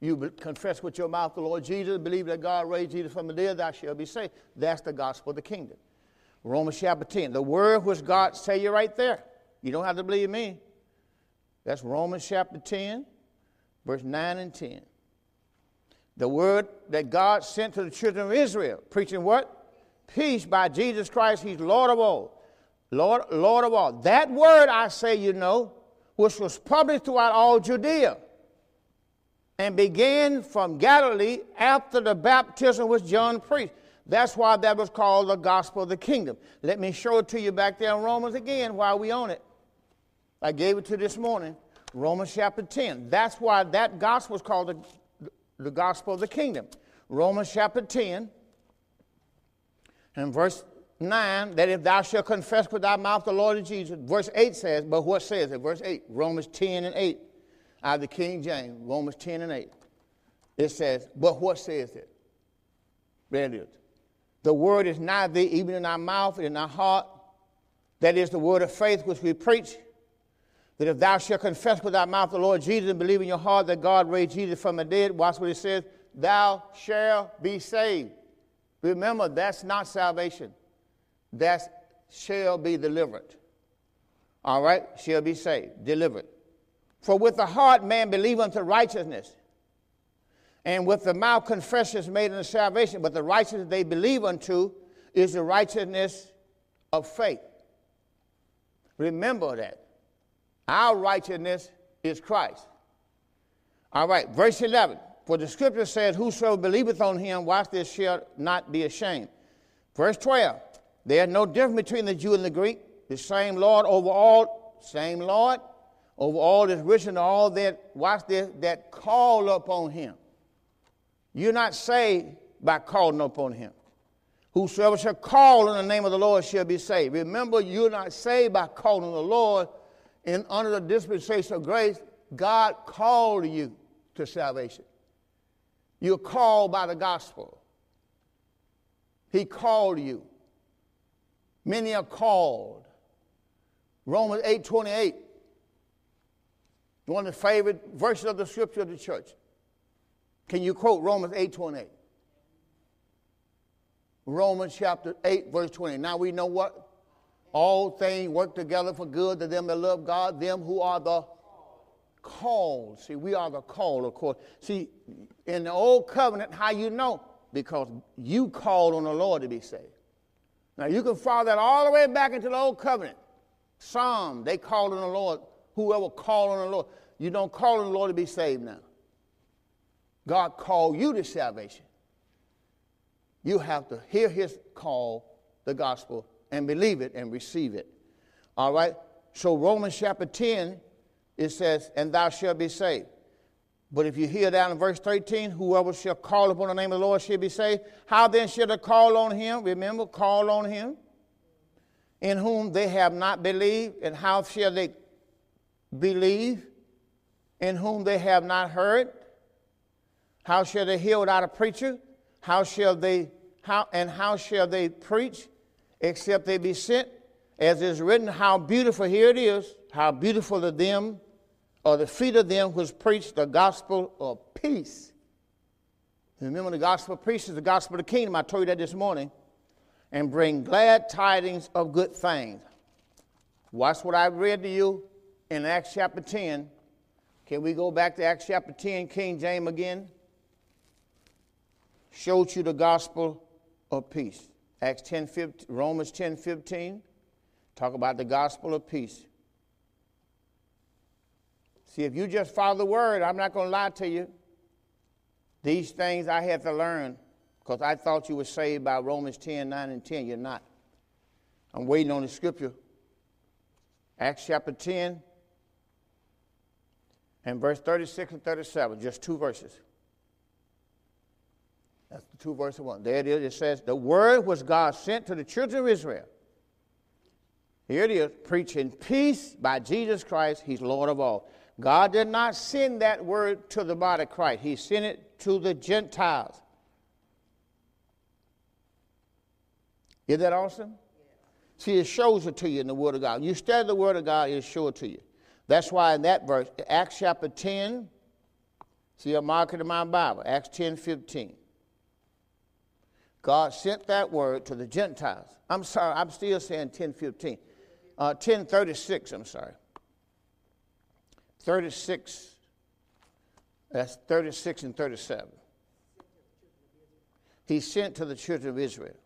You confess with your mouth the Lord Jesus, believe that God raised Jesus from the dead, thou shalt be saved. That's the gospel of the kingdom. Romans chapter 10. The word was God, say you right there. You don't have to believe me. That's Romans chapter 10, verse 9 and 10. The word that God sent to the children of Israel, preaching what? Peace by Jesus Christ, He's Lord of all. Lord, Lord of all. That word, I say, you know, which was published throughout all Judea and began from Galilee after the baptism which John preached. That's why that was called the gospel of the kingdom. Let me show it to you back there in Romans again while we own it. I gave it to this morning, Romans chapter 10. That's why that gospel is called the, the gospel of the kingdom. Romans chapter 10 and verse 9 that if thou shalt confess with thy mouth the Lord Jesus, verse 8 says, but what says it? Verse 8, Romans 10 and 8 out of the King James, Romans 10 and 8. It says, But what says it? Read it. The word is nigh thee, even in our mouth and in our heart. That is the word of faith which we preach. That if thou shalt confess with thy mouth the Lord Jesus and believe in your heart that God raised Jesus from the dead, watch what it says, thou shalt be saved. Remember, that's not salvation. That shall be delivered. All right? Shall be saved, delivered. For with the heart man believe unto righteousness, and with the mouth confession is made unto salvation. But the righteousness they believe unto is the righteousness of faith. Remember that. Our righteousness is Christ. All right, verse 11. For the scripture says, Whosoever believeth on him, watch this, shall not be ashamed. Verse 12. There is no difference between the Jew and the Greek. The same Lord over all, same Lord over all that's rich and all that, watch this, that call upon him. You're not saved by calling upon him. Whosoever shall call in the name of the Lord shall be saved. Remember, you're not saved by calling the Lord. And under the dispensation of grace, God called you to salvation. You're called by the gospel. He called you. Many are called. Romans 8 28 one of the favorite verses of the scripture of the church. Can you quote Romans 8 28? Romans chapter 8, verse 20. Now we know what? All things work together for good to them that love God, them who are the called. See, we are the called, of course. See, in the old covenant, how you know? Because you called on the Lord to be saved. Now you can follow that all the way back into the old covenant. Psalm, they called on the Lord whoever called on the Lord. You don't call on the Lord to be saved now. God called you to salvation. You have to hear his call, the gospel, and believe it and receive it. All right? So, Romans chapter 10, it says, And thou shalt be saved. But if you hear down in verse 13, whoever shall call upon the name of the Lord shall be saved. How then shall they call on him? Remember, call on him. In whom they have not believed. And how shall they believe? In whom they have not heard. How shall they hear without a preacher? How shall they how and how shall they preach except they be sent? As is written, how beautiful here it is, how beautiful to them or the feet of them which preach the gospel of peace. Remember, the gospel is the gospel of the kingdom. I told you that this morning. And bring glad tidings of good things. Watch what I read to you in Acts chapter 10. Can we go back to Acts chapter 10, King James again? Showed you the gospel of peace. Acts 10, 15, Romans 10, 15. Talk about the gospel of peace. See, if you just follow the word, I'm not going to lie to you. These things I had to learn because I thought you were saved by Romans 10, 9, and 10. You're not. I'm waiting on the scripture. Acts chapter 10 and verse 36 and 37, just two verses. That's the two verses one. There it is. It says, The word was God sent to the children of Israel. Here it is, preaching peace by Jesus Christ, He's Lord of all. God did not send that word to the body of Christ, He sent it to the Gentiles. Is that awesome? See, it shows it to you in the Word of God. You study the Word of God, it'll show it to you. That's why in that verse, Acts chapter 10, see, I'm marking in my Bible, Acts 10 15. God sent that word to the Gentiles. I'm sorry, I'm still saying 10 15. Uh, 1036, I'm sorry. 36, that's 36 and 37. He sent to the children of Israel.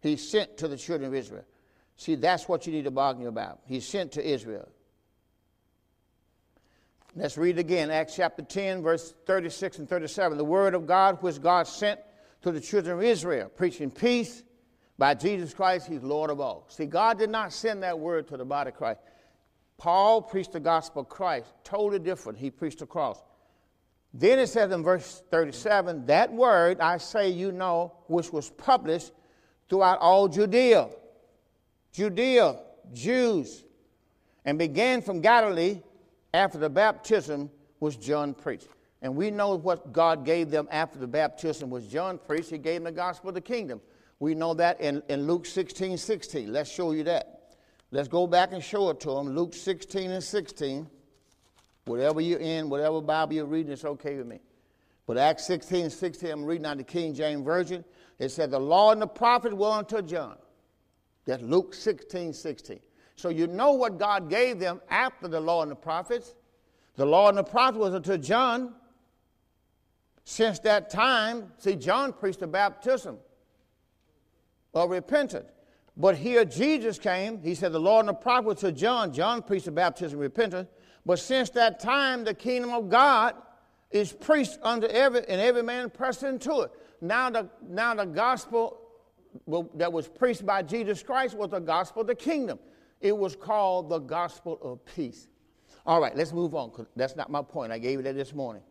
He sent to the children of Israel. See, that's what you need to bargain about. He sent to Israel. Let's read again, Acts chapter 10, verse 36 and 37. The word of God which God sent to the children of Israel, preaching peace by Jesus Christ, he's Lord of all. See, God did not send that word to the body of Christ. Paul preached the gospel of Christ, totally different. He preached the cross. Then it says in verse 37 that word I say you know, which was published throughout all Judea, Judea, Jews, and began from Galilee after the baptism was John preached. And we know what God gave them after the baptism was John preached. He gave them the gospel of the kingdom. We know that in, in Luke 16 16. Let's show you that. Let's go back and show it to them. Luke 16 and 16. Whatever you're in, whatever Bible you're reading, it's okay with me. But Acts 16 16, I'm reading out the King James Version. It said, The law and the prophet were unto John. That's Luke 16 16. So you know what God gave them after the law and the prophets. The law and the prophets was unto John. Since that time, see, John preached the baptism or repentant. But here Jesus came. He said, The Lord and the prophet to John. John preached the baptism of repentance. But since that time, the kingdom of God is preached unto every, and every man pressed into it. Now the, now the gospel that was preached by Jesus Christ was the gospel of the kingdom. It was called the gospel of peace. All right, let's move on because that's not my point. I gave you that this morning.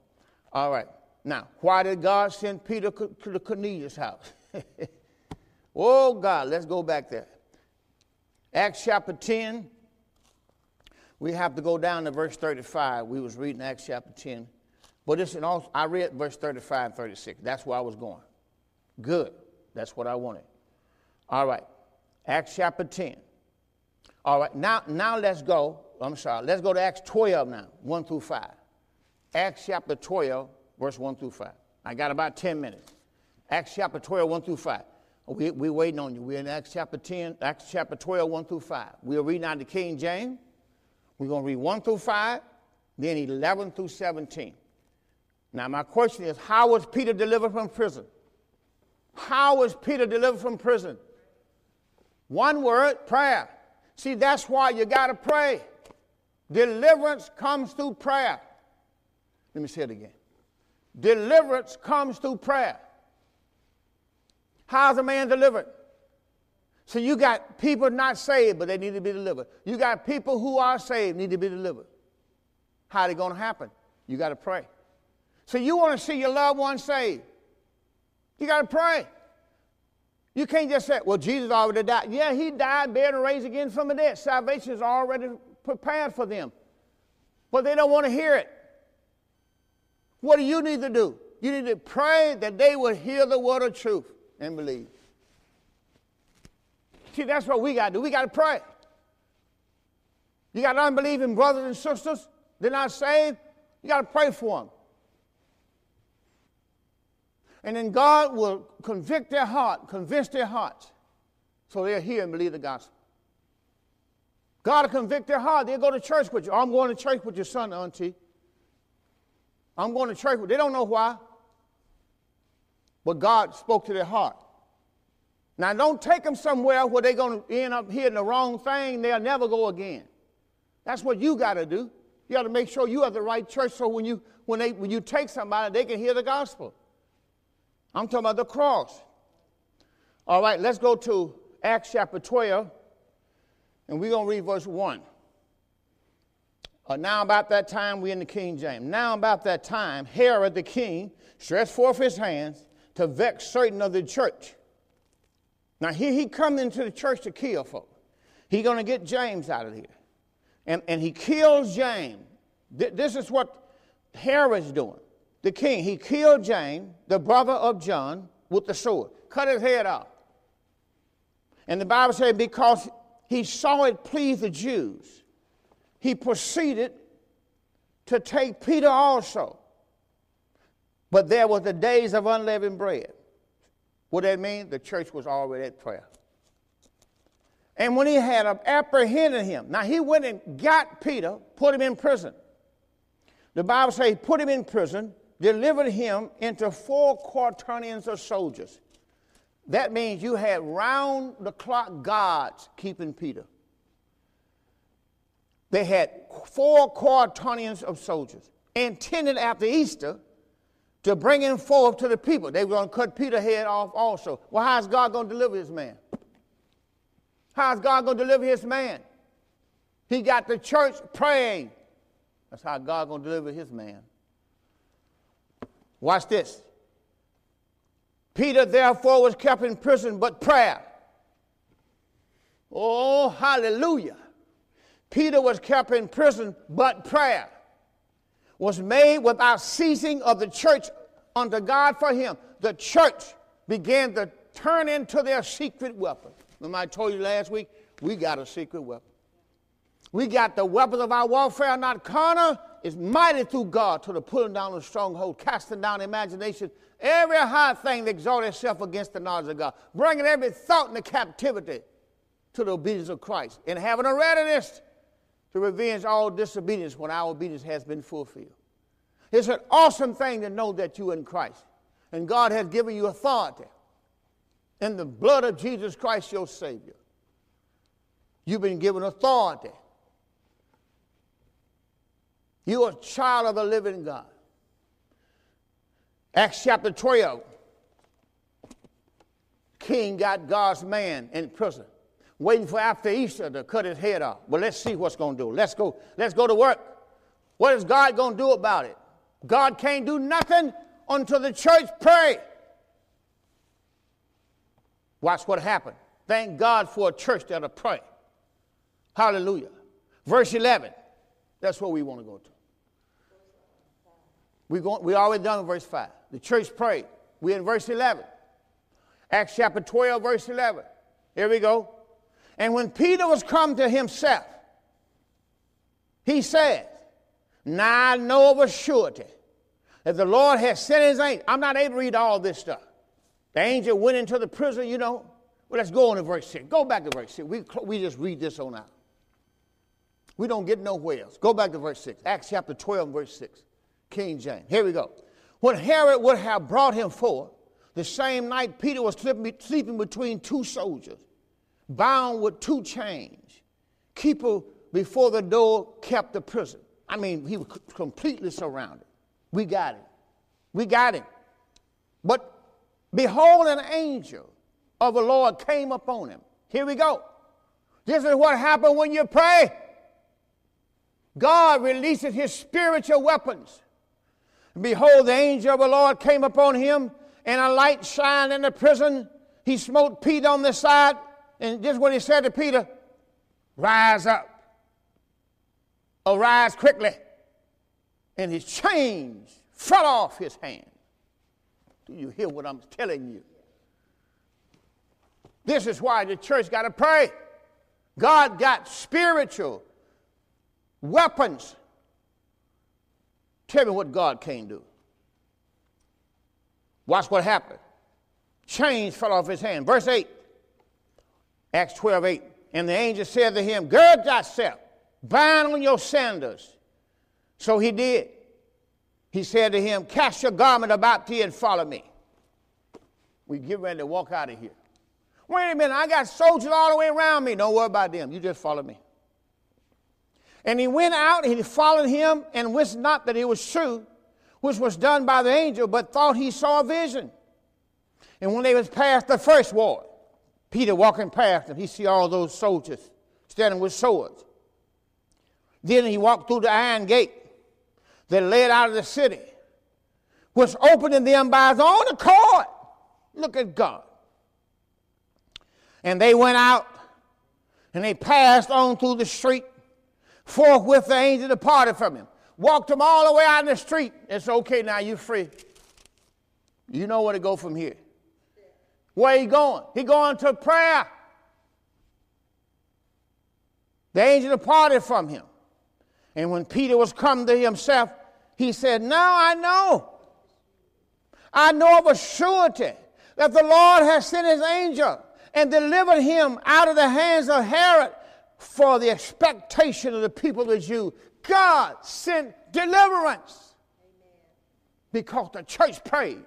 All right. Now, why did God send Peter to the Cornelius house? (laughs) Oh, God, let's go back there. Acts chapter 10. We have to go down to verse 35. We was reading Acts chapter 10. But it's also, I read verse 35 and 36. That's where I was going. Good. That's what I wanted. All right. Acts chapter 10. All right. Now, now let's go. I'm sorry. Let's go to Acts 12 now, 1 through 5. Acts chapter 12, verse 1 through 5. I got about 10 minutes. Acts chapter 12, 1 through 5. We, we're waiting on you. We're in Acts chapter 10, Acts chapter 12, 1 through 5. We're reading out the King James. We're going to read 1 through 5, then 11 through 17. Now, my question is how was Peter delivered from prison? How was Peter delivered from prison? One word prayer. See, that's why you got to pray. Deliverance comes through prayer. Let me say it again. Deliverance comes through prayer. How's a man delivered? So you got people not saved, but they need to be delivered. You got people who are saved, need to be delivered. How they going to happen? You got to pray. So you want to see your loved one saved. You got to pray. You can't just say, well, Jesus already died. Yeah, he died, buried, and raised again from the dead. Salvation is already prepared for them. But they don't want to hear it. What do you need to do? You need to pray that they will hear the word of truth and believe. See, that's what we got to do. We got to pray. You got unbelieving brothers and sisters, they're not saved. You got to pray for them. And then God will convict their heart, convince their hearts, so they'll hear and believe the gospel. God will convict their heart. They'll go to church with you. I'm going to church with your son, auntie. I'm going to church with They don't know why. But God spoke to their heart. Now, don't take them somewhere where they're going to end up hearing the wrong thing. They'll never go again. That's what you got to do. You got to make sure you have the right church so when you, when, they, when you take somebody, they can hear the gospel. I'm talking about the cross. All right, let's go to Acts chapter 12, and we're going to read verse 1. Uh, now, about that time, we in the King James. Now, about that time, Herod the king stretched forth his hands to vex certain of the church. Now, here he come into the church to kill folk. He going to get James out of here. And, and he kills James. Th- this is what Herod's doing the king, he killed James, the brother of John, with the sword, cut his head off. And the Bible said, because he saw it please the Jews, he proceeded to take Peter also. But there was the days of unleavened bread. What that mean? The church was already at prayer. And when he had apprehended him, now he went and got Peter, put him in prison. The Bible says he put him in prison delivered him into four quaternions of soldiers. That means you had round the clock guards keeping Peter. They had four quaternions of soldiers intended after Easter to bring him forth to the people. They were going to cut Peter's head off also. Well, how's God going to deliver his man? How's God going to deliver his man? He got the church praying. That's how God going to deliver his man. Watch this. Peter therefore was kept in prison, but prayer. Oh, hallelujah. Peter was kept in prison, but prayer was made without ceasing of the church unto God for him. The church began to turn into their secret weapon. Remember, I told you last week, we got a secret weapon. We got the weapons of our warfare, not carnal, is mighty through God to the pulling down of stronghold, casting down imagination, every high thing that exalts itself against the knowledge of God, bringing every thought into captivity to the obedience of Christ, and having a readiness to revenge all disobedience when our obedience has been fulfilled. It's an awesome thing to know that you're in Christ, and God has given you authority in the blood of Jesus Christ, your Savior. You've been given authority you're a child of the living God. Acts chapter 12. King got God's man in prison, waiting for after Easter to cut his head off. But let's see what's going to do. Let's go, let's go to work. What is God going to do about it? God can't do nothing until the church pray. Watch what happened. Thank God for a church that'll pray. Hallelujah. Verse 11. That's what we want to go to. We, go, we already done verse 5. The church prayed. We're in verse 11. Acts chapter 12, verse 11. Here we go. And when Peter was come to himself, he said, Now I know of a surety that the Lord has sent his angel. I'm not able to read all this stuff. The angel went into the prison, you know. Well, let's go on to verse 6. Go back to verse 6. We, we just read this on out. We don't get nowhere else. Go back to verse 6. Acts chapter 12, verse 6. King James. Here we go. When Herod would have brought him forth, the same night Peter was sleeping between two soldiers, bound with two chains. Keeper before the door kept the prison. I mean, he was completely surrounded. We got him. We got him. But behold, an angel of the Lord came upon him. Here we go. This is what happened when you pray. God releases his spiritual weapons. behold, the angel of the Lord came upon him, and a light shined in the prison. He smote Peter on the side, and this is what he said to Peter Rise up, arise quickly. And his chains fell off his hand. Do you hear what I'm telling you? This is why the church got to pray. God got spiritual weapons. Tell me what God can do. Watch what happened. Chains fell off his hand. Verse 8, Acts 12 8. And the angel said to him, Gird thyself, bind on your sandals. So he did. He said to him, Cast your garment about thee and follow me. We get ready to walk out of here. Wait a minute, I got soldiers all the way around me. Don't worry about them. You just follow me. And he went out and he followed him and wist not that it was true, which was done by the angel, but thought he saw a vision. And when they was past the first ward, Peter walking past them, he see all those soldiers standing with swords. Then he walked through the iron gate that led out of the city, was opening them by his own accord. Look at God. And they went out and they passed on through the street Forthwith the angel departed from him. Walked him all the way out in the street. It's okay now, you're free. You know where to go from here. Where he going? He going to prayer. The angel departed from him. And when Peter was come to himself, he said, Now I know. I know of a surety that the Lord has sent his angel and delivered him out of the hands of Herod for the expectation of the people of the Jew. God sent deliverance because the church prayed.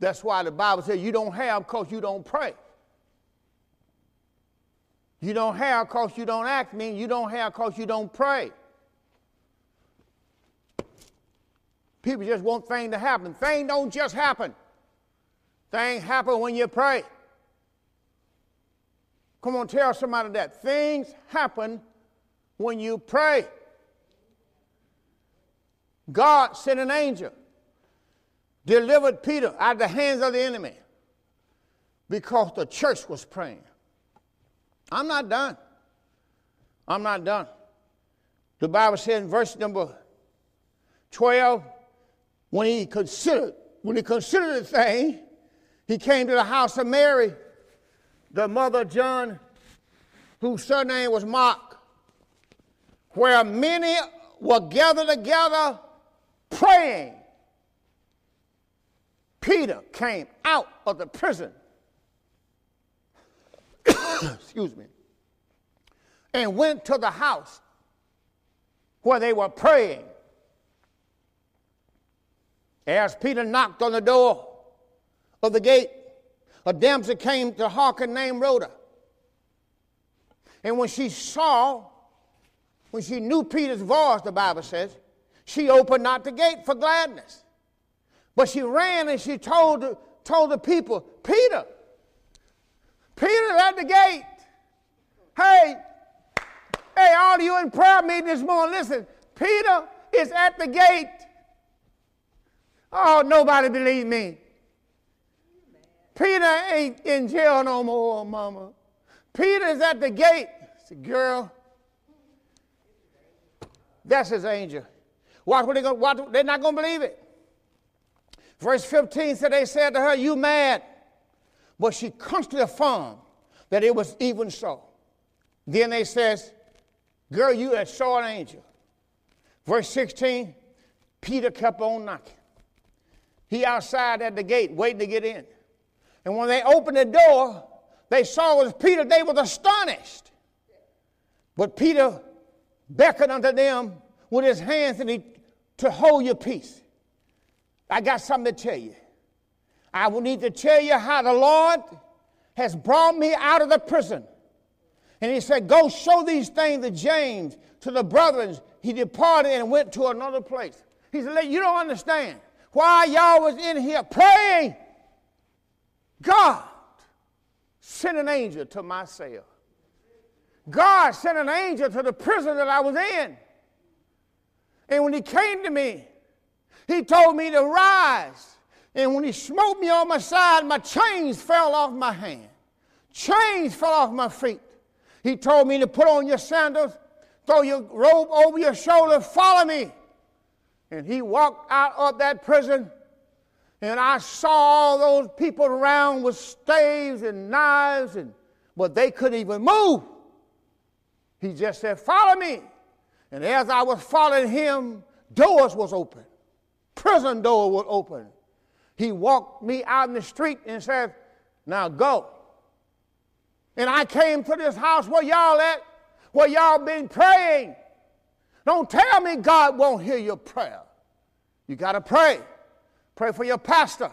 That's why the Bible says you don't have because you don't pray. You don't have because you don't act, mean you don't have because you don't pray. People just want things to happen. Things don't just happen. Things happen when you pray. Come on, tell somebody that. Things happen when you pray. God sent an angel, delivered Peter out of the hands of the enemy because the church was praying. I'm not done. I'm not done. The Bible says in verse number 12, when he considered, when he considered the thing, he came to the house of Mary the mother of John, whose surname was Mark, where many were gathered together praying. Peter came out of the prison. (coughs) Excuse me. And went to the house where they were praying. As Peter knocked on the door of the gate, a damsel came to hearken named Rhoda. And when she saw, when she knew Peter's voice, the Bible says, she opened not the gate for gladness. But she ran and she told, told the people, Peter, Peter's at the gate. Hey, hey, all of you in prayer meeting this morning, listen, Peter is at the gate. Oh, nobody believe me. Peter ain't in jail no more, mama. Peter's at the gate. Said, girl, that's his angel. Watch what they they're not going to believe it. Verse 15 said, They said to her, You mad. But she constantly affirmed that it was even so. Then they says, Girl, you had saw an angel. Verse 16, Peter kept on knocking. He outside at the gate waiting to get in. And when they opened the door, they saw it was Peter. They were astonished. But Peter beckoned unto them with his hands and he, to hold your peace. I got something to tell you. I will need to tell you how the Lord has brought me out of the prison. And he said, Go show these things to James, to the brethren. He departed and went to another place. He said, You don't understand. why y'all was in here praying, God sent an angel to my cell. God sent an angel to the prison that I was in. And when he came to me, he told me to rise. And when he smote me on my side, my chains fell off my hand. Chains fell off my feet. He told me to put on your sandals, throw your robe over your shoulder, follow me. And he walked out of that prison, and I saw all those people around with staves and knives, and but they couldn't even move. He just said, Follow me. And as I was following him, doors was open. Prison door would open. He walked me out in the street and said, Now go. And I came to this house where y'all at, where y'all been praying. Don't tell me God won't hear your prayer. You got to pray. Pray for your pastor.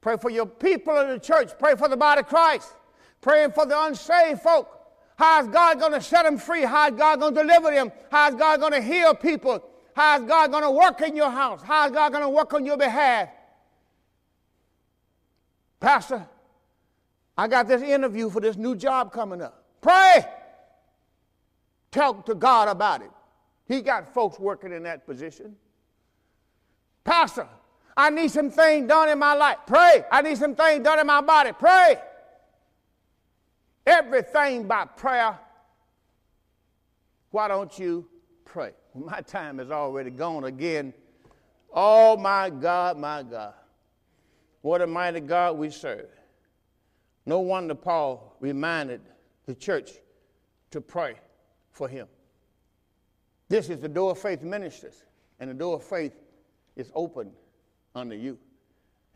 Pray for your people in the church. Pray for the body of Christ. Praying for the unsaved folk. How is God going to set them free? How is God going to deliver them? How is God going to heal people? How is God going to work in your house? How is God going to work on your behalf? Pastor, I got this interview for this new job coming up. Pray. Talk to God about it. He got folks working in that position. Pastor, I need some things done in my life. Pray. I need some things done in my body. Pray. Everything by prayer. Why don't you pray? My time is already gone again. Oh, my God, my God. What a mighty God we serve. No wonder Paul reminded the church to pray for him. This is the door of faith ministers, and the door of faith is open unto you.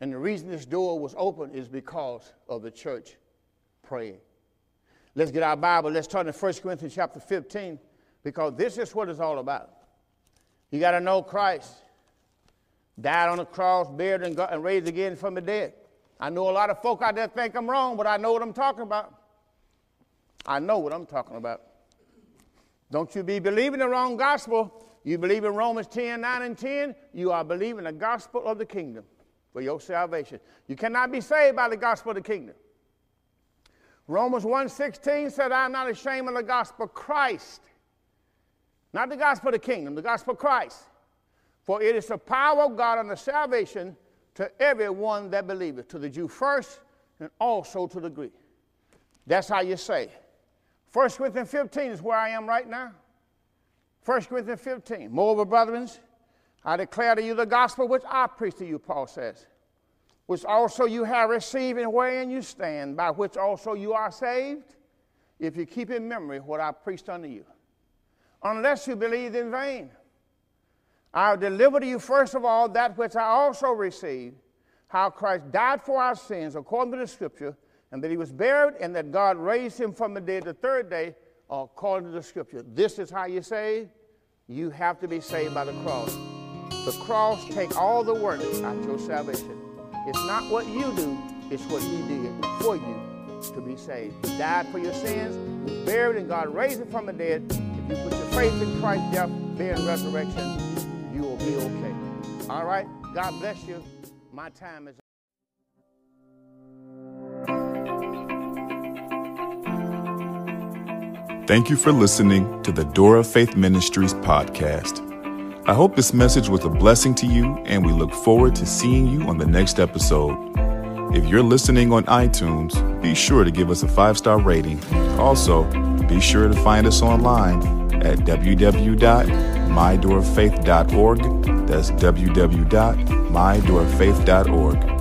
And the reason this door was open is because of the church praying. Let's get our Bible. Let's turn to 1 Corinthians chapter 15 because this is what it's all about. You got to know Christ died on the cross, buried, and, got, and raised again from the dead. I know a lot of folk out there think I'm wrong, but I know what I'm talking about. I know what I'm talking about. Don't you be believing the wrong gospel. You believe in Romans 10, 9, and 10, you are believing the gospel of the kingdom for your salvation. You cannot be saved by the gospel of the kingdom. Romans 1:16 said, I'm not ashamed of the gospel Christ. Not the gospel of the kingdom, the gospel of Christ. For it is the power of God unto salvation to everyone that believeth, to the Jew first and also to the Greek. That's how you say. 1 Corinthians 15 is where I am right now. 1 Corinthians 15. Moreover, brethren, I declare to you the gospel which I preach to you, Paul says, which also you have received and wherein you stand, by which also you are saved, if you keep in memory what I preached unto you. Unless you believe in vain. I will deliver to you first of all that which I also received, how Christ died for our sins according to the scripture, and that he was buried, and that God raised him from the dead the third day according to the scripture. This is how you say you have to be saved by the cross. The cross take all the work out your salvation. It's not what you do, it's what he did for you to be saved. He died for your sins, was buried, and God raised him from the dead. You put your faith in Christ's death, burial, resurrection, you will be okay. All right? God bless you. My time is Thank you for listening to the Door of Faith Ministries podcast. I hope this message was a blessing to you, and we look forward to seeing you on the next episode. If you're listening on iTunes, be sure to give us a five star rating. Also, be sure to find us online at www.mydoorfaith.org. That's www.mydoorfaith.org.